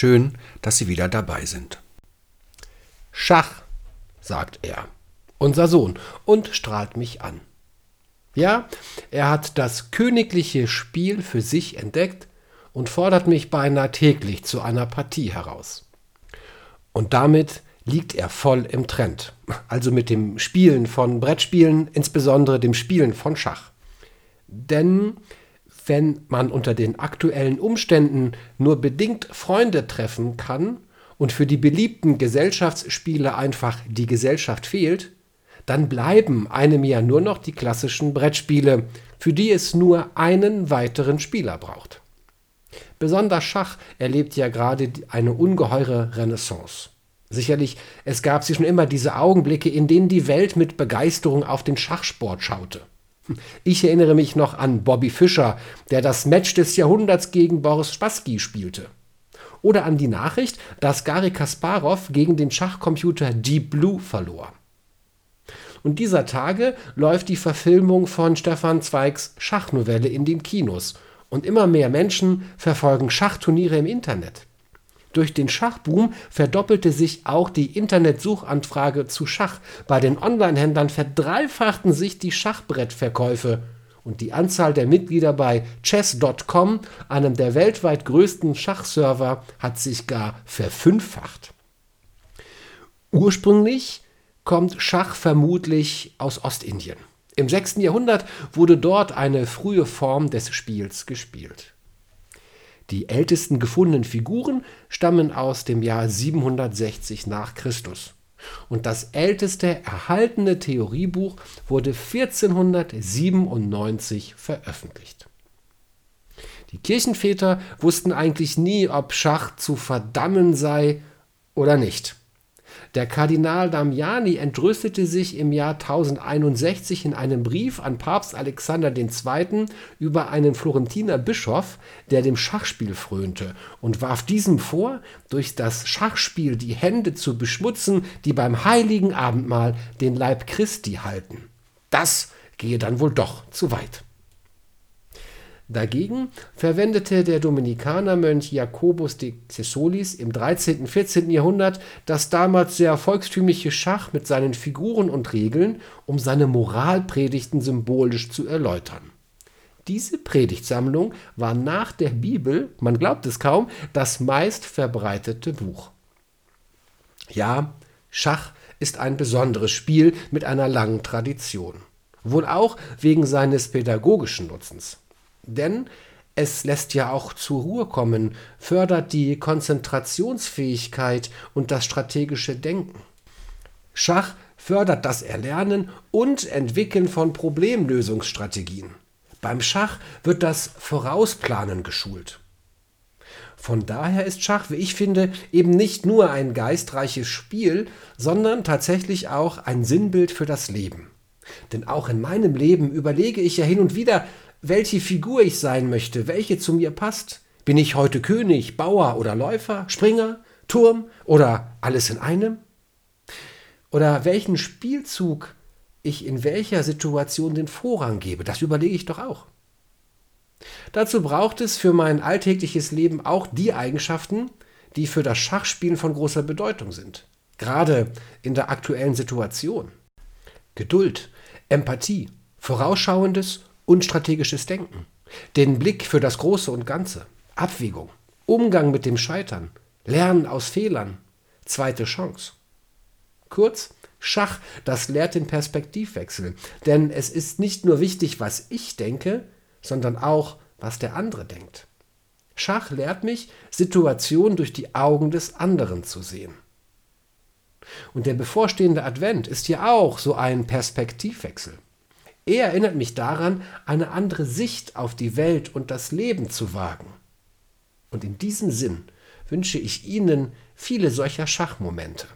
Schön, dass Sie wieder dabei sind. Schach, sagt er, unser Sohn, und strahlt mich an. Ja, er hat das königliche Spiel für sich entdeckt und fordert mich beinahe täglich zu einer Partie heraus. Und damit liegt er voll im Trend, also mit dem Spielen von Brettspielen, insbesondere dem Spielen von Schach. Denn wenn man unter den aktuellen Umständen nur bedingt Freunde treffen kann und für die beliebten Gesellschaftsspiele einfach die Gesellschaft fehlt, dann bleiben einem ja nur noch die klassischen Brettspiele, für die es nur einen weiteren Spieler braucht. Besonders Schach erlebt ja gerade eine ungeheure Renaissance. Sicherlich, es gab sie schon immer diese Augenblicke, in denen die Welt mit Begeisterung auf den Schachsport schaute. Ich erinnere mich noch an Bobby Fischer, der das Match des Jahrhunderts gegen Boris Spassky spielte. Oder an die Nachricht, dass Gary Kasparov gegen den Schachcomputer Deep Blue verlor. Und dieser Tage läuft die Verfilmung von Stefan Zweigs Schachnovelle in den Kinos. Und immer mehr Menschen verfolgen Schachturniere im Internet. Durch den Schachboom verdoppelte sich auch die Internetsuchanfrage zu Schach. Bei den Onlinehändlern verdreifachten sich die Schachbrettverkäufe und die Anzahl der Mitglieder bei chess.com, einem der weltweit größten Schachserver, hat sich gar verfünffacht. Ursprünglich kommt Schach vermutlich aus Ostindien. Im 6. Jahrhundert wurde dort eine frühe Form des Spiels gespielt. Die ältesten gefundenen Figuren stammen aus dem Jahr 760 nach Christus. Und das älteste erhaltene Theoriebuch wurde 1497 veröffentlicht. Die Kirchenväter wussten eigentlich nie, ob Schach zu verdammen sei oder nicht. Der Kardinal Damiani entrüstete sich im Jahr 1061 in einem Brief an Papst Alexander II. über einen Florentiner Bischof, der dem Schachspiel frönte, und warf diesem vor, durch das Schachspiel die Hände zu beschmutzen, die beim heiligen Abendmahl den Leib Christi halten. Das gehe dann wohl doch zu weit. Dagegen verwendete der Dominikanermönch Jacobus de Cessolis im 13. und 14. Jahrhundert das damals sehr volkstümliche Schach mit seinen Figuren und Regeln, um seine Moralpredigten symbolisch zu erläutern. Diese Predigtsammlung war nach der Bibel, man glaubt es kaum, das meistverbreitete Buch. Ja, Schach ist ein besonderes Spiel mit einer langen Tradition. Wohl auch wegen seines pädagogischen Nutzens. Denn es lässt ja auch zur Ruhe kommen, fördert die Konzentrationsfähigkeit und das strategische Denken. Schach fördert das Erlernen und Entwickeln von Problemlösungsstrategien. Beim Schach wird das Vorausplanen geschult. Von daher ist Schach, wie ich finde, eben nicht nur ein geistreiches Spiel, sondern tatsächlich auch ein Sinnbild für das Leben. Denn auch in meinem Leben überlege ich ja hin und wieder, welche Figur ich sein möchte, welche zu mir passt. Bin ich heute König, Bauer oder Läufer, Springer, Turm oder alles in einem? Oder welchen Spielzug ich in welcher Situation den Vorrang gebe, das überlege ich doch auch. Dazu braucht es für mein alltägliches Leben auch die Eigenschaften, die für das Schachspielen von großer Bedeutung sind. Gerade in der aktuellen Situation. Geduld, Empathie, vorausschauendes und strategisches Denken, den Blick für das Große und Ganze, Abwägung, Umgang mit dem Scheitern, Lernen aus Fehlern, zweite Chance. Kurz, Schach, das lehrt den Perspektivwechsel, denn es ist nicht nur wichtig, was ich denke, sondern auch, was der andere denkt. Schach lehrt mich, Situationen durch die Augen des anderen zu sehen. Und der bevorstehende Advent ist ja auch so ein Perspektivwechsel. Er erinnert mich daran, eine andere Sicht auf die Welt und das Leben zu wagen. Und in diesem Sinn wünsche ich Ihnen viele solcher Schachmomente.